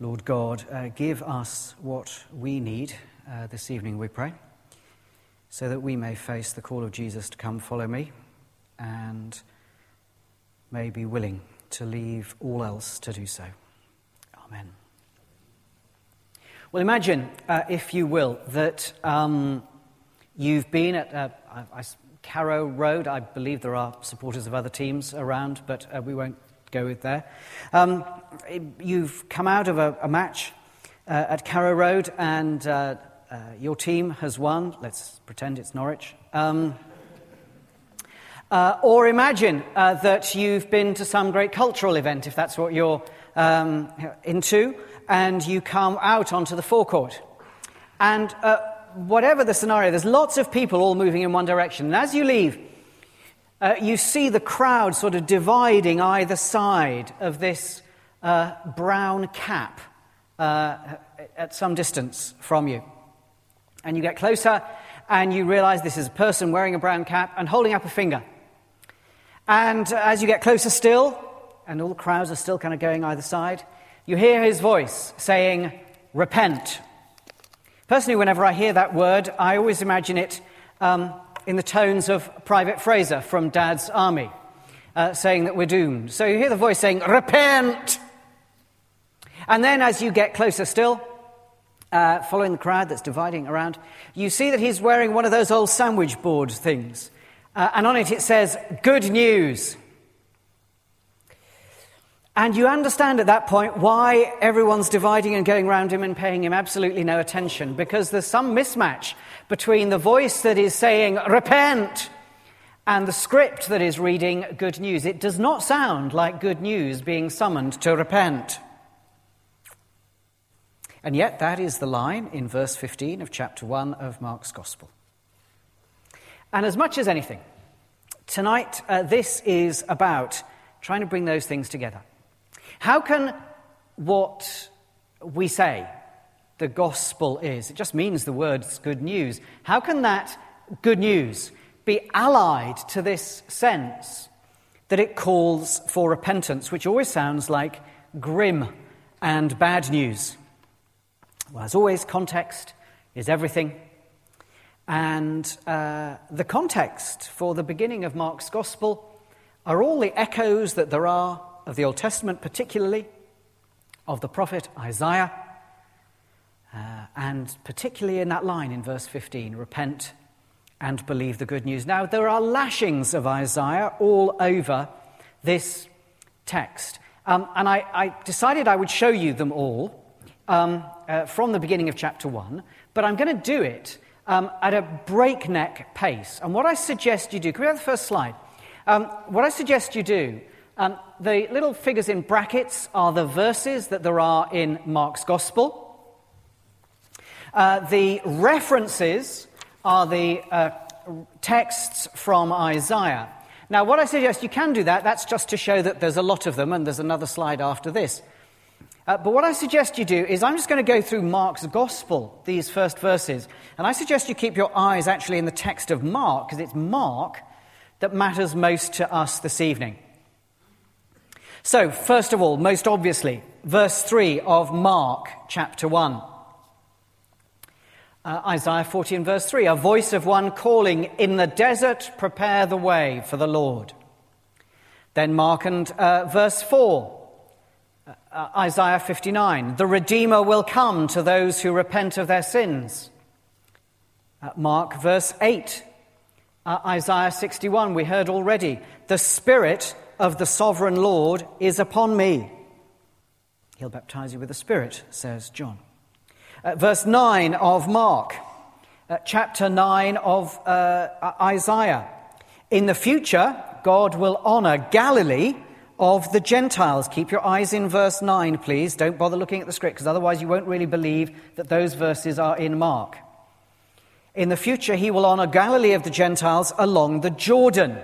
Lord God, uh, give us what we need uh, this evening, we pray, so that we may face the call of Jesus to come follow me and may be willing to leave all else to do so. Amen. Well, imagine, uh, if you will, that um, you've been at uh, I, I, Carrow Road. I believe there are supporters of other teams around, but uh, we won't go with there. Um, you've come out of a, a match uh, at Carrow Road and uh, uh, your team has won. Let's pretend it's Norwich. Um, uh, or imagine uh, that you've been to some great cultural event, if that's what you're um, into, and you come out onto the forecourt. And uh, whatever the scenario, there's lots of people all moving in one direction. And as you leave, uh, you see the crowd sort of dividing either side of this uh, brown cap uh, at some distance from you. And you get closer and you realize this is a person wearing a brown cap and holding up a finger. And as you get closer still, and all the crowds are still kind of going either side, you hear his voice saying, Repent. Personally, whenever I hear that word, I always imagine it um, in the tones of Private Fraser from Dad's Army, uh, saying that we're doomed. So you hear the voice saying, Repent! And then as you get closer still, uh, following the crowd that's dividing around, you see that he's wearing one of those old sandwich board things. Uh, and on it it says, Good news. And you understand at that point why everyone's dividing and going around him and paying him absolutely no attention, because there's some mismatch between the voice that is saying, Repent, and the script that is reading good news. It does not sound like good news being summoned to repent. And yet, that is the line in verse 15 of chapter 1 of Mark's Gospel. And as much as anything, tonight uh, this is about trying to bring those things together. How can what we say, the gospel is, it just means the words good news, how can that good news be allied to this sense that it calls for repentance, which always sounds like grim and bad news? Well, as always, context is everything. And uh, the context for the beginning of Mark's gospel are all the echoes that there are of the Old Testament, particularly of the prophet Isaiah, uh, and particularly in that line in verse 15 repent and believe the good news. Now, there are lashings of Isaiah all over this text. Um, and I, I, decided I would show you them all um, uh, from the beginning of chapter 1, but I'm going to do it um, at a breakneck pace. And what I suggest you do, can we have the first slide? Um, what I suggest you do um, the little figures in brackets are the verses that there are in Mark's Gospel. Uh, the references are the uh, texts from Isaiah. Now, what I suggest you can do that, that's just to show that there's a lot of them, and there's another slide after this. Uh, but what I suggest you do is I'm just going to go through Mark's Gospel, these first verses. And I suggest you keep your eyes actually in the text of Mark, because it's Mark that matters most to us this evening. So, first of all, most obviously, verse 3 of Mark chapter 1. Uh, Isaiah 40 and verse 3 a voice of one calling, In the desert, prepare the way for the Lord. Then Mark and uh, verse 4, uh, uh Isaiah 59 the Redeemer will come to those who repent of their sins. Uh, Mark verse 8, uh, Isaiah 61, we heard already, the Spirit of the sovereign Lord is upon me. He'll baptize you with the Spirit, says John. Uh, verse 9 of Mark, uh, chapter 9 of uh, Isaiah. In the future, God will honor Galilee of the Gentiles. Keep your eyes in verse 9, please. Don't bother looking at the script, because otherwise you won't really believe that those verses are in Mark. In the future, he will honor Galilee of the Gentiles along the Jordan.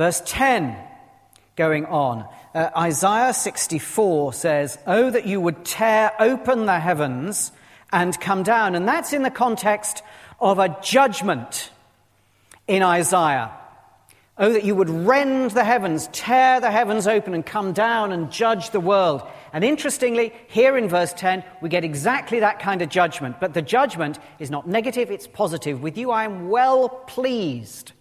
Verse 10 going on. Uh, Isaiah 64 says, Oh, that you would tear open the heavens and come down. And that's in the context of a judgment in Isaiah. Oh, that you would rend the heavens, tear the heavens open, and come down and judge the world. And interestingly, here in verse 10, we get exactly that kind of judgment. But the judgment is not negative, it's positive. With you I am well pleased.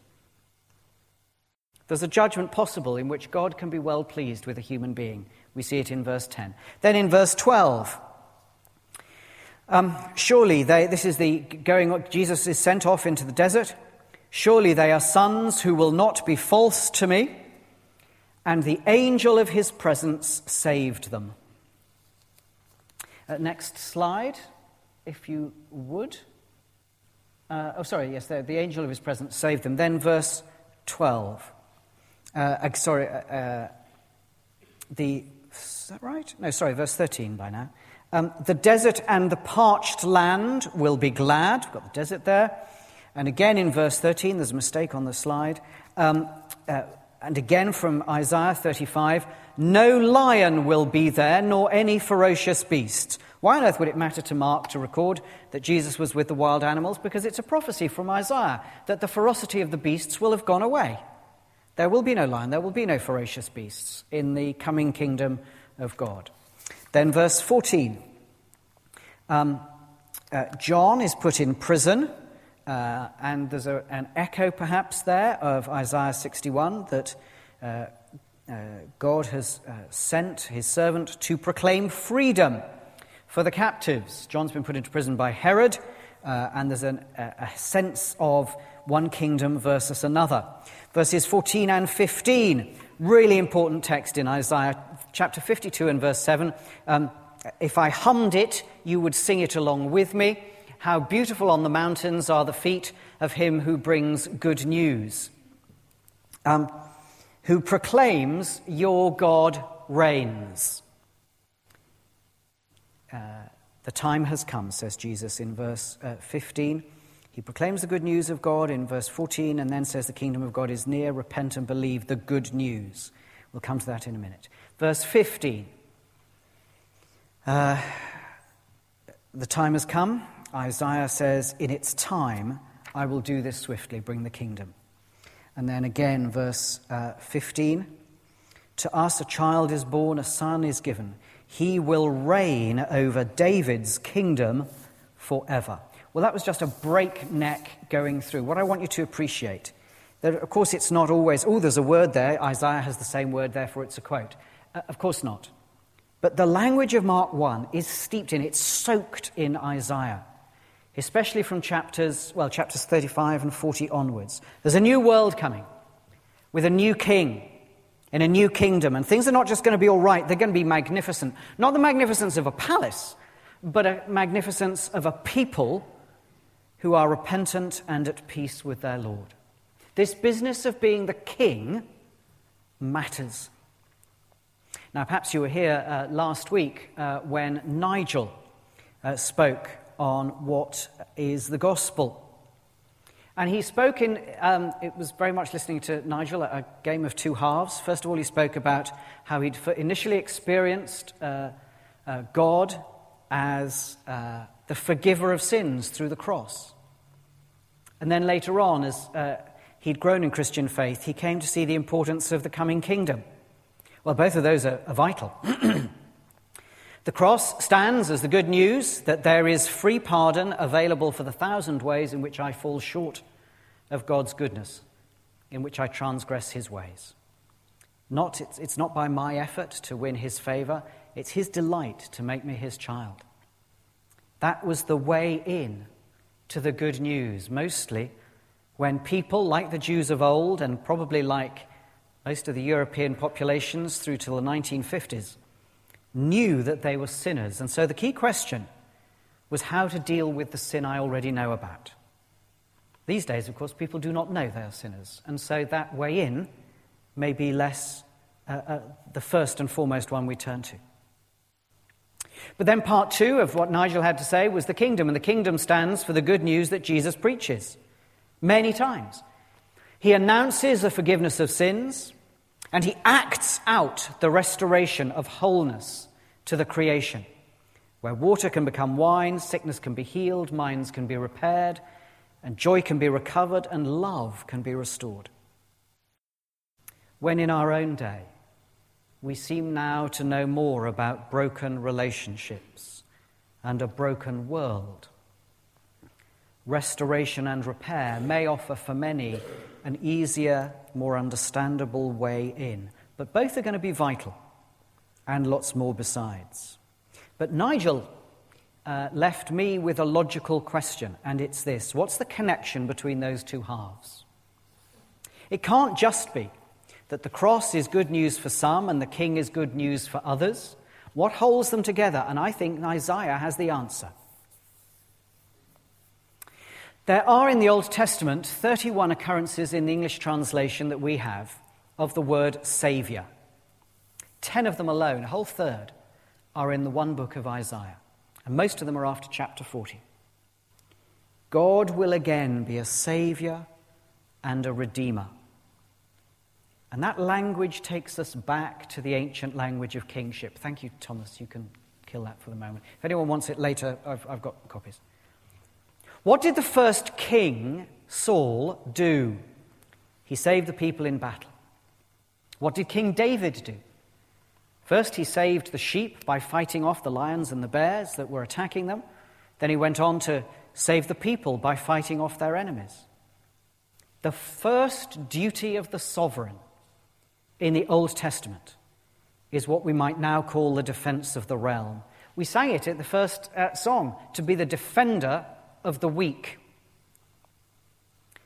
There's a judgment possible in which God can be well pleased with a human being. We see it in verse 10. Then in verse 12, um, surely they, this is the going, Jesus is sent off into the desert. Surely they are sons who will not be false to me. And the angel of his presence saved them. Uh, next slide, if you would. Uh, oh, sorry, yes, the, the, angel of his presence saved them. Then verse 12. Uh, sorry, uh, uh, the, is that right? No, sorry, verse 13 by now. Um, the desert and the parched land will be glad. We've got the desert there. And again in verse 13, there's a mistake on the slide. Um, uh, and again from Isaiah 35 no lion will be there, nor any ferocious beast. Why on earth would it matter to Mark to record that Jesus was with the wild animals? Because it's a prophecy from Isaiah that the ferocity of the beasts will have gone away. There will be no lion, there will be no ferocious beasts in the coming kingdom of God. Then, verse 14 um, uh, John is put in prison, uh, and there's a, an echo perhaps there of Isaiah 61 that uh, uh God has uh, sent his servant to proclaim freedom for the captives. John's been put into prison by Herod, uh, and there's an, a, a sense of one kingdom versus another. Verses 14 and 15 really important text in Isaiah chapter 52 and verse 7. Um, if I hummed it, you would sing it along with me. How beautiful on the mountains are the feet of him who brings good news, um, who proclaims, Your God reigns. Uh, the time has come, says Jesus in verse uh, 15. He proclaims the good news of God in verse 14 and then says the kingdom of God is near. Repent and believe the good news. We'll come to that in a minute. Verse 15. Uh, the time has come. Isaiah says, In its time, I will do this swiftly, bring the kingdom. And then again, verse uh, 15. To us a child is born, a son is given. He will reign over David's kingdom forever. Well, that was just a breakneck going through. What I want you to appreciate that, of course, it's not always, oh, there's a word there. Isaiah has the same word, therefore it's a quote. Uh, of course not. But the language of Mark 1 is steeped in, it's soaked in Isaiah, especially from chapters, well, chapters 35 and 40 onwards. There's a new world coming with a new king in a new kingdom, and things are not just going to be all right, they're going to be magnificent. Not the magnificence of a palace, but a magnificence of a people who are repentant and at peace with their Lord. This business of being the king matters. Now, perhaps you were here uh, last week uh, when Nigel uh, spoke on what is the gospel. And he spoke in, um, it was very much listening to Nigel, a game of two halves. First of all, he spoke about how he'd initially experienced uh, uh, God as uh, the forgiver of sins through the cross. And then later on, as uh, he'd grown in Christian faith, he came to see the importance of the coming kingdom. Well, both of those are, are vital. the cross stands as the good news that there is free pardon available for the thousand ways in which I fall short of God's goodness, in which I transgress his ways. Not, it's, it's not by my effort to win his favor, it's his delight to make me his child. That was the way in to the good news, mostly when people like the Jews of old, and probably like most of the European populations through to the 1950s, knew that they were sinners. And so the key question was how to deal with the sin I already know about. These days, of course, people do not know they are sinners. And so that way in may be less uh, uh, the first and foremost one we turn to. But then part two of what Nigel had to say was the kingdom, and the kingdom stands for the good news that Jesus preaches many times. He announces the forgiveness of sins and he acts out the restoration of wholeness to the creation, where water can become wine, sickness can be healed, minds can be repaired, and joy can be recovered, and love can be restored. when in our own day we seem now to know more about broken relationships and a broken world. Restoration and repair may offer for many an easier, more understandable way in, but both are going to be vital and lots more besides. But Nigel uh, left me with a logical question, and it's this What's the connection between those two halves? It can't just be that the cross is good news for some and the king is good news for others. What holds them together? And I think Isaiah has the answer. There are in the Old Testament 31 occurrences in the English translation that we have of the word Saviour. Ten of them alone, a whole third, are in the one book of Isaiah. And most of them are after chapter 40. God will again be a Saviour and a Redeemer. And that language takes us back to the ancient language of kingship. Thank you, Thomas. You can kill that for the moment. If anyone wants it later, I've, I've got copies. What did the first king, Saul, do? He saved the people in battle. What did King David do? First, he saved the sheep by fighting off the lions and the bears that were attacking them. Then he went on to save the people by fighting off their enemies. The first duty of the sovereign in the Old Testament is what we might now call the defense of the realm. We sang it at the first uh, song to be the defender of the weak.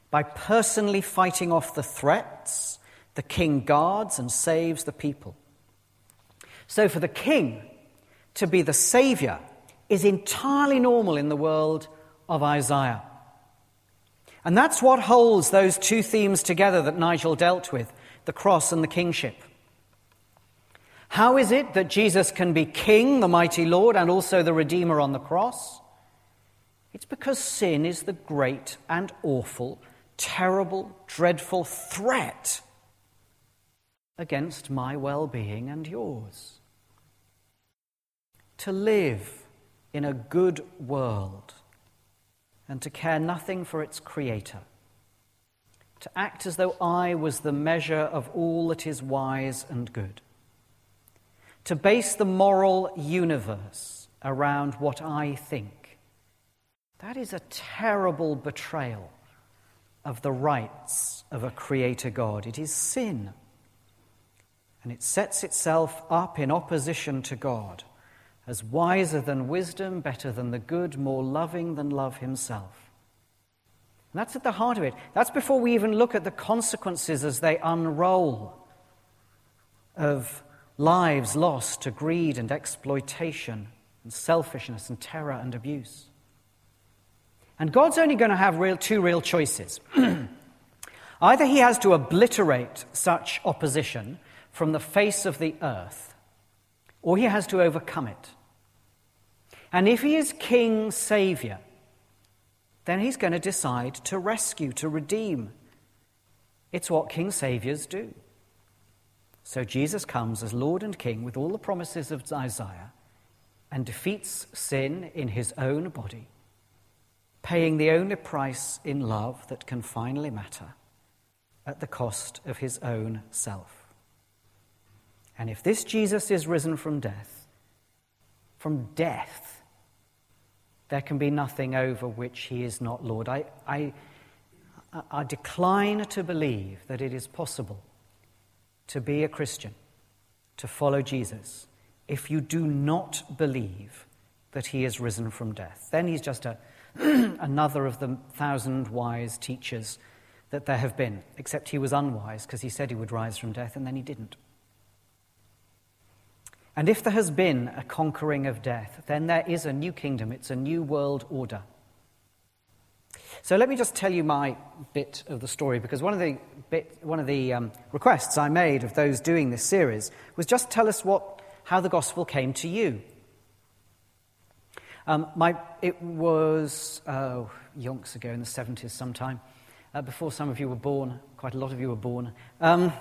By personally fighting off the threats, the king guards and saves the people. So, for the king to be the savior is entirely normal in the world of Isaiah. And that's what holds those two themes together that Nigel dealt with the cross and the kingship. How is it that Jesus can be King, the mighty Lord, and also the Redeemer on the cross? It's because sin is the great and awful, terrible, dreadful threat against my well being and yours. To live in a good world and to care nothing for its creator to act as though I was the measure of all that is wise and good, to base the moral universe around what I think. That is a terrible betrayal of the rights of a creator God. It is sin. And it sets itself up in opposition to God as wiser than wisdom, better than the good, more loving than love himself. And that's at the heart of it. That's before we even look at the consequences as they unroll of lives lost to greed and exploitation and selfishness and terror and abuse. And God's only going to have real, two real choices. Either he has to obliterate such opposition from the face of the earth, or he has to overcome it. And if he is king, savior, then he's going to decide to rescue, to redeem. It's what king saviors do. So Jesus comes as Lord and King with all the promises of Isaiah and defeats sin in his own body, paying the only price in love that can finally matter at the cost of his own self. And if this Jesus is risen from death, from death, there can be nothing over which he is not Lord. I, I, I decline to believe that it is possible to be a Christian, to follow Jesus, if you do not believe that he is risen from death. Then he's just a, another of the thousand wise teachers that there have been, except he was unwise because he said he would rise from death and then he didn't. And if there has been a conquering of death, then there is a new kingdom. It's a new world order. So let me just tell you my bit of the story, because one of the, bit, one of the um, requests I made of those doing this series was just tell us what, how the gospel came to you. Um, my, it was oh, yonks ago in the 70s sometime, uh, before some of you were born, quite a lot of you were born. Um,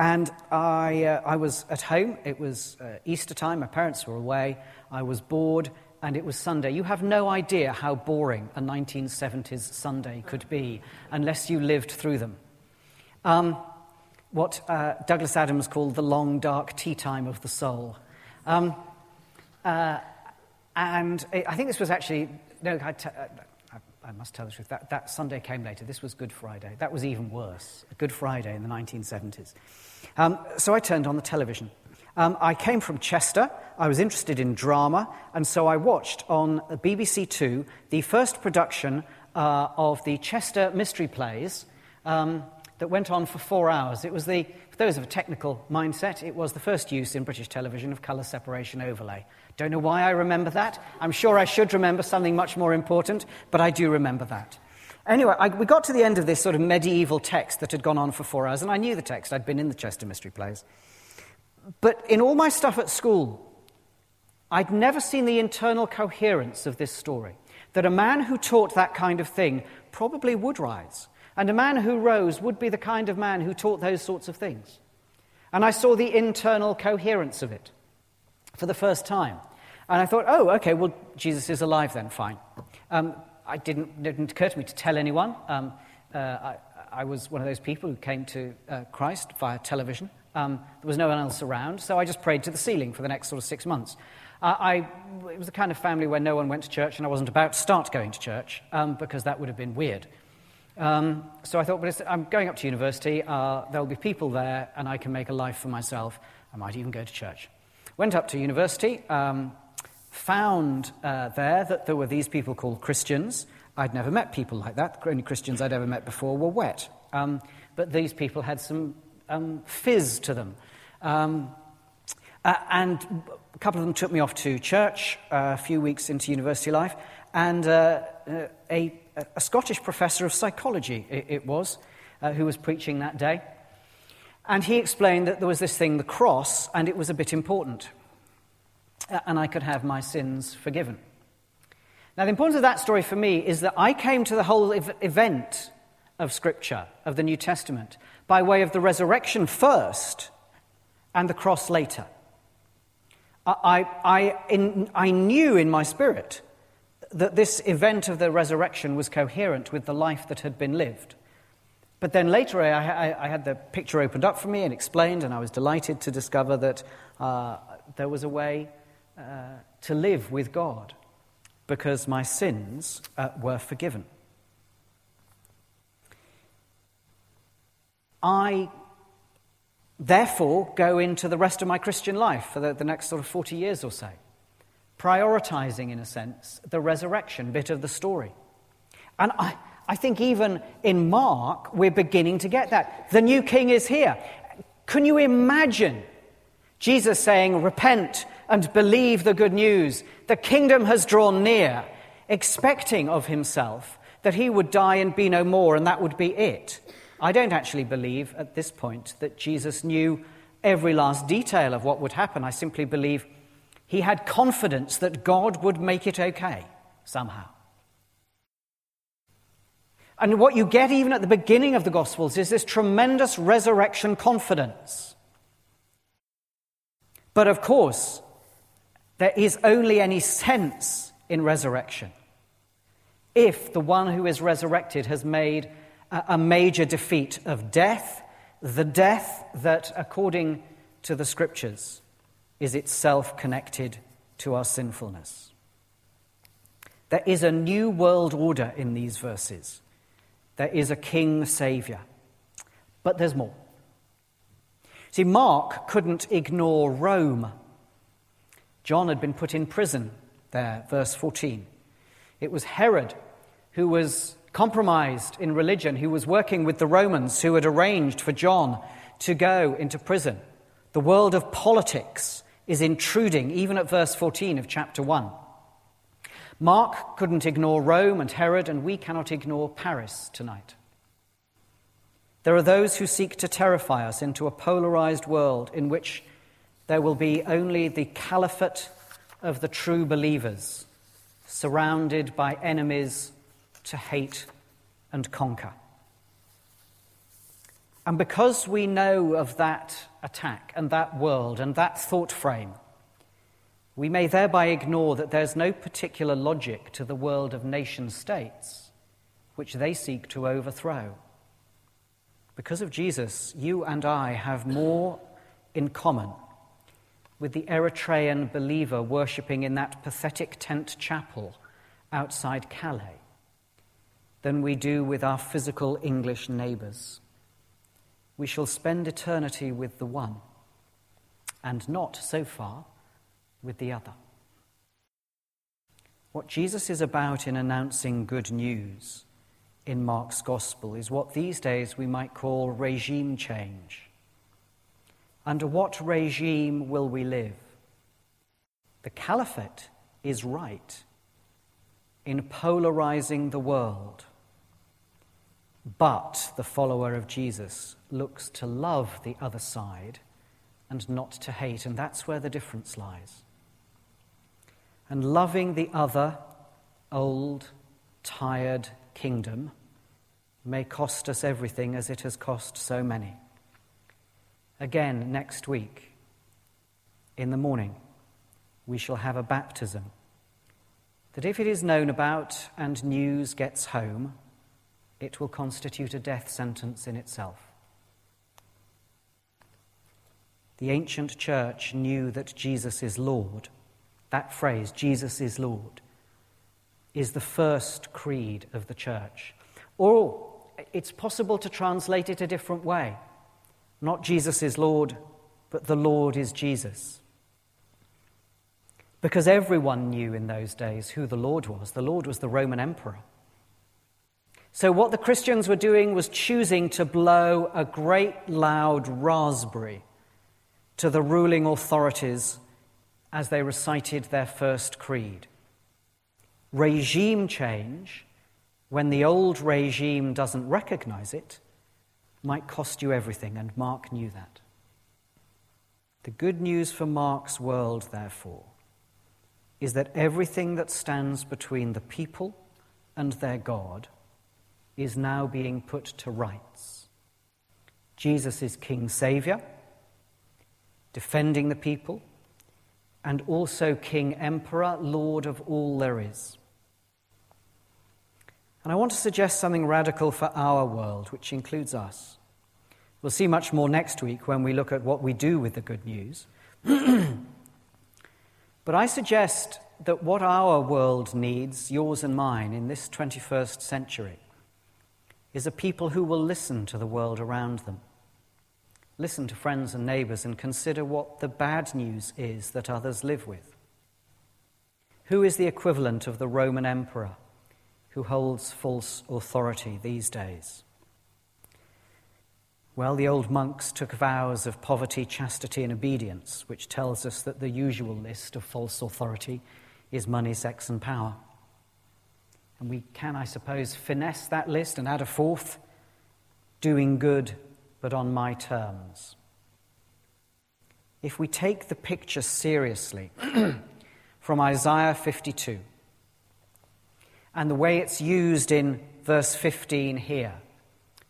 and I, uh, I was at home. It was uh, Easter time. My parents were away. I was bored, and it was Sunday. You have no idea how boring a 1970s Sunday could be unless you lived through them. Um, what uh, Douglas Adams called the long, dark tea time of the soul. Um, uh, and I think this was actually, no, I, t- uh, I must tell the truth, that, that Sunday came later. This was Good Friday. That was even worse. Good Friday in the 1970s. Um, so I turned on the television. Um, I came from Chester. I was interested in drama, and so I watched on BBC Two the first production uh, of the Chester Mystery Plays um, that went on for four hours. It was the, those of a technical mindset, it was the first use in British television of colour separation overlay. Don't know why I remember that. I'm sure I should remember something much more important, but I do remember that. Anyway, I, we got to the end of this sort of medieval text that had gone on for four hours, and I knew the text. I'd been in the Chester Mystery Plays. But in all my stuff at school, I'd never seen the internal coherence of this story. That a man who taught that kind of thing probably would rise. And a man who rose would be the kind of man who taught those sorts of things. And I saw the internal coherence of it for the first time. And I thought, oh, okay, well, Jesus is alive then, fine. Um, I didn't, it didn't occur to me to tell anyone. Um, uh, I, I, was one of those people who came to uh, Christ via television. Um, there was no one else around, so I just prayed to the ceiling for the next sort of six months. Uh, I, it was the kind of family where no one went to church, and I wasn't about to start going to church um, because that would have been weird. Um, so I thought, but I'm going up to university, uh, there'll be people there, and I can make a life for myself. I might even go to church. Went up to university, um, found uh, there that there were these people called Christians. I'd never met people like that. The only Christians I'd ever met before were wet. Um, but these people had some um, fizz to them. Um, uh, and a couple of them took me off to church uh, a few weeks into university life, and uh, uh a, Scottish professor of psychology, it, it was, uh, who was preaching that day. And he explained that there was this thing, the cross, and it was a bit important. Uh, and I could have my sins forgiven. Now, the importance of that story for me is that I came to the whole ev- event of Scripture, of the New Testament, by way of the resurrection first and the cross later. I, I, in, I knew in my spirit that this event of the resurrection was coherent with the life that had been lived. But then later, I, I, I had the picture opened up for me and explained, and I was delighted to discover that uh, there was a way uh, to live with God because my sins uh, were forgiven. I therefore go into the rest of my Christian life for the, the, next sort of 40 years or so, prioritizing, in a sense, the resurrection bit of the story. And I, I think even in Mark, we're beginning to get that. The new king is here. Can you imagine Jesus saying, Repent and believe the good news? The kingdom has drawn near, expecting of himself that he would die and be no more, and that would be it. I don't actually believe at this point that Jesus knew every last detail of what would happen. I simply believe he had confidence that God would make it okay somehow. And what you get even at the beginning of the Gospels is this tremendous resurrection confidence. But of course, there is only any sense in resurrection if the one who is resurrected has made a major defeat of death, the death that, according to the scriptures, is itself connected to our sinfulness. There is a new world order in these verses. There is a king savior. But there's more. See, Mark couldn't ignore Rome. John had been put in prison there, verse 14. It was Herod who was compromised in religion, who was working with the Romans who had arranged for John to go into prison. The world of politics is intruding, even at verse 14 of chapter 1. Mark couldn't ignore Rome and Herod, and we cannot ignore Paris tonight. There are those who seek to terrify us into a polarized world in which there will be only the caliphate of the true believers, surrounded by enemies to hate and conquer. And because we know of that attack and that world and that thought frame, we may thereby ignore that there's no particular logic to the world of nation states which they seek to overthrow. Because of Jesus, you and I have more in common with the Eritrean believer worshipping in that pathetic tent chapel outside Calais than we do with our physical English neighbours. We shall spend eternity with the one, and not, so far, with the other. What Jesus is about in announcing good news in Mark's Gospel is what these days we might call regime change. Under what regime will we live? The caliphate is right in polarizing the world. But the follower of Jesus looks to love the other side and not to hate, and that's where the difference lies. And loving the other, old, tired kingdom may cost us everything as it has cost so many. Again, next week, in the morning, we shall have a baptism that if it is known about and news gets home, it will constitute a death sentence in itself. The ancient church knew that Jesus is Lord. That phrase, Jesus is Lord, is the first creed of the church. Or it's possible to translate it a different way. Not Jesus is Lord, but the Lord is Jesus. Because everyone knew in those days who the Lord was. The Lord was the Roman emperor. So, what the Christians were doing was choosing to blow a great loud raspberry to the ruling authorities as they recited their first creed. Regime change, when the old regime doesn't recognize it, might cost you everything, and Mark knew that. The good news for Mark's world, therefore, is that everything that stands between the people and their God is now being put to rights. Jesus is King Saviour, defending the people, and also King Emperor, Lord of all there is. And I want to suggest something radical for our world, which includes us. We'll see much more next week when we look at what we do with the good news. but I suggest that what our world needs, yours and mine, in this 21st century, is a people who will listen to the world around them. Listen to friends and neighbours and consider what the bad news is that others live with. Who is the equivalent of the Roman emperor who holds false authority these days? Well, the old monks took vows of poverty, chastity, and obedience, which tells us that the usual list of false authority is money, sex, and power. And we can, I suppose, finesse that list and add a fourth doing good, but on my terms. If we take the picture seriously from Isaiah 52 and the way it's used in verse 15 here,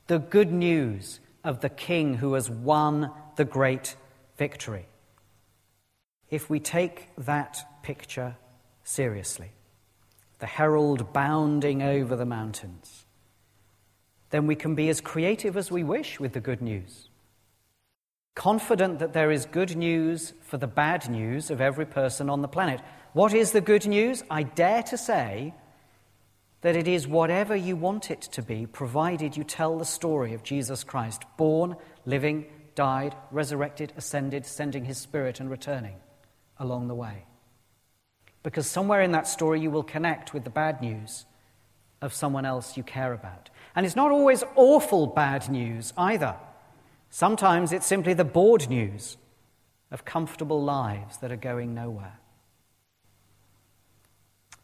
the good news of the King who has won the great victory. If we take that picture seriously, the herald bounding over the mountains, then we can be as creative as we wish with the good news. Confident that there is good news for the bad news of every person on the planet. What is the good news? I dare to say that it is whatever you want it to be, provided you tell the story of Jesus Christ, born, living, died, resurrected, ascended, sending his Spirit, and returning along the way. Because somewhere in that story you will connect with the bad news of someone else you care about. And it's not always awful bad news either. Sometimes it's simply the bored news of comfortable lives that are going nowhere.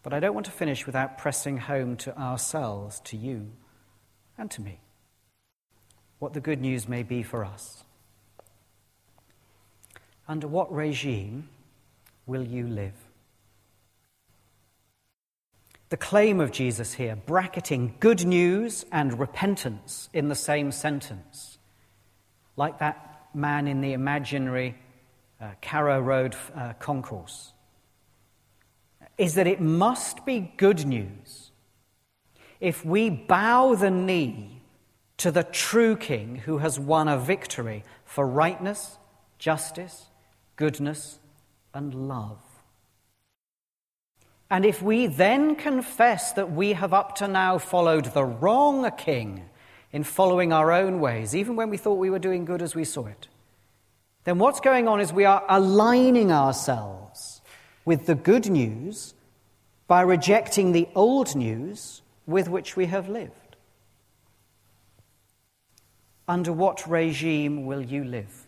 But I don't want to finish without pressing home to ourselves, to you, and to me, what the good news may be for us. Under what regime will you live? The claim of Jesus here, bracketing good news and repentance in the same sentence, like that man in the imaginary uh, Carrow Road uh, concourse, is that it must be good news if we bow the knee to the true King who has won a victory for rightness, justice, goodness, and love. And if we then confess that we have up to now followed the wrong king in following our own ways, even when we thought we were doing good as we saw it, then what's going on is we are aligning ourselves with the good news by rejecting the old news with which we have lived. Under what regime will you live?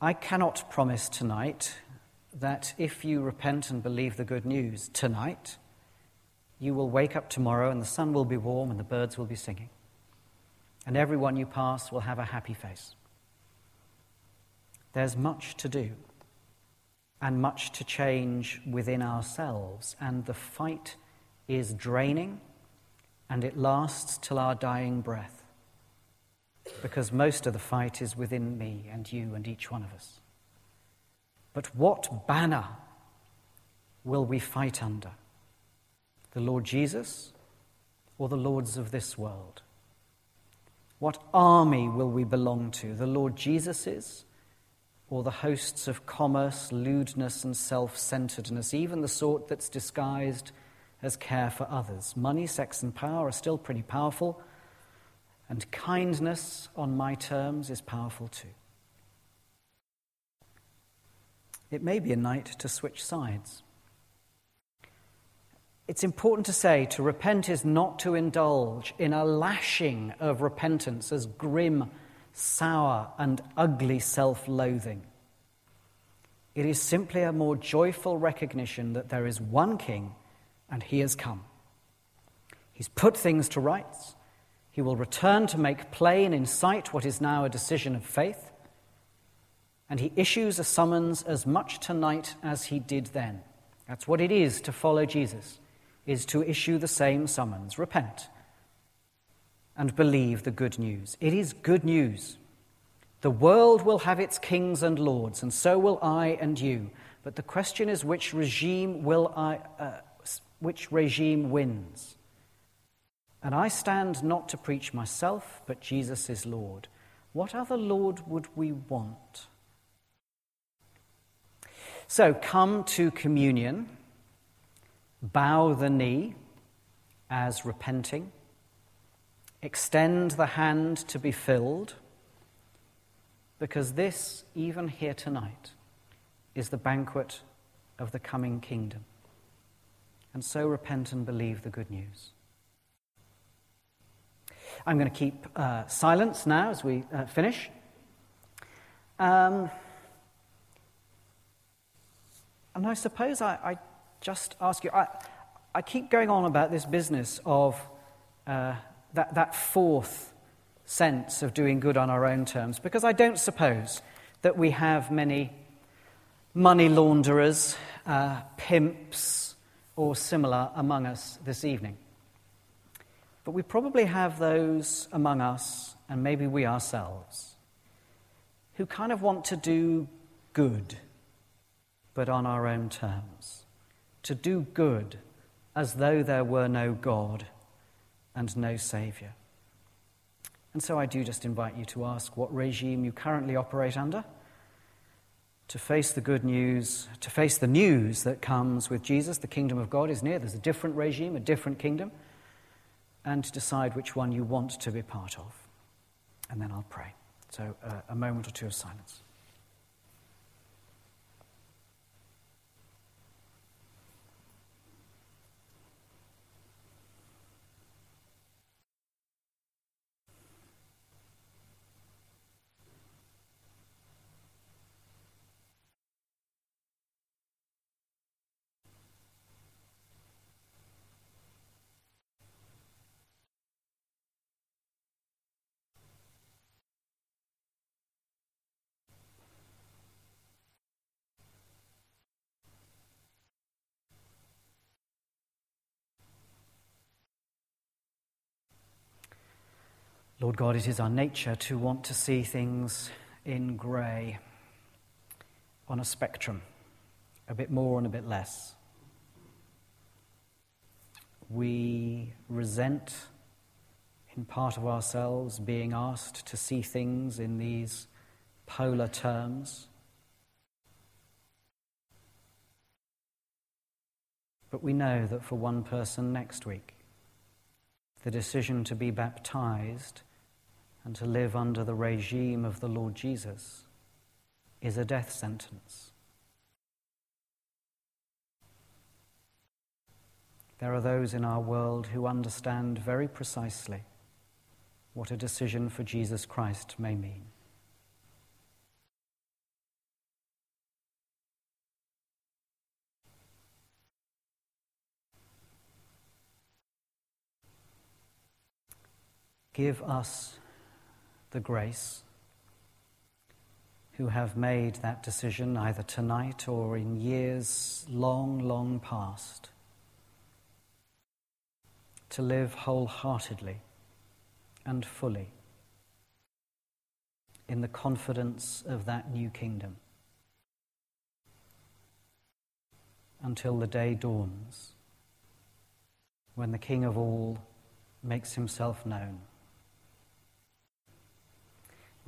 I cannot promise tonight that if you repent and believe the good news tonight, you will wake up tomorrow and the sun will be warm and the birds will be singing. And everyone you pass will have a happy face. There's much to do and much to change within ourselves, and the fight is draining and it lasts till our dying breath. Because most of the fight is within me and you and each one of us. But what banner will we fight under? The Lord Jesus or the lords of this world? What army will we belong to? The Lord Jesus's or the hosts of commerce, lewdness, and self centeredness, even the sort that's disguised as care for others? Money, sex, and power are still pretty powerful, and kindness on my terms is powerful too. It may be a night to switch sides. It's important to say to repent is not to indulge in a lashing of repentance as grim, sour, and ugly self loathing. It is simply a more joyful recognition that there is one king and he has come. He's put things to rights. He will return to make plain in sight what is now a decision of faith and he issues a summons as much tonight as he did then. That's what it is to follow Jesus, is to issue the same summons. Repent and believe the good news. It is good news. The world will have its kings and lords, and so will I and you. But the question is which regime will I, uh, which regime wins? And I stand not to preach myself, but Jesus is Lord. What other Lord would we want? So come to communion, bow the knee as repenting, extend the hand to be filled, because this, even here tonight, is the banquet of the coming kingdom. And so repent and believe the good news. I'm going to keep uh, silence now as we uh, finish. Um, and I suppose I, I just ask you, I, I, keep going on about this business of uh, that, that fourth sense of doing good on our own terms, because I don't suppose that we have many money launderers, uh, pimps, or similar among us this evening. But we probably have those among us, and maybe we ourselves, who kind of want to do good but on our own terms, to do good as though there were no God and no Saviour. And so I do just invite you to ask what regime you currently operate under, to face the good news, to face the news that comes with Jesus. The kingdom of God is near. There's a different regime, a different kingdom, and to decide which one you want to be part of. And then I'll pray. So uh, a moment or two of silence. Lord God, it is our nature to want to see things in grey, on a spectrum, a bit more and a bit less. We resent in part of ourselves being asked to see things in these polar terms. But we know that for one person next week, the decision to be baptized and to live under the regime of the Lord Jesus is a death sentence. There are those in our world who understand very precisely what a decision for Jesus Christ may mean. Give us the grace who have made that decision either tonight or in years long, long past to live wholeheartedly and fully in the confidence of that new kingdom until the day dawns when the King of all makes himself known.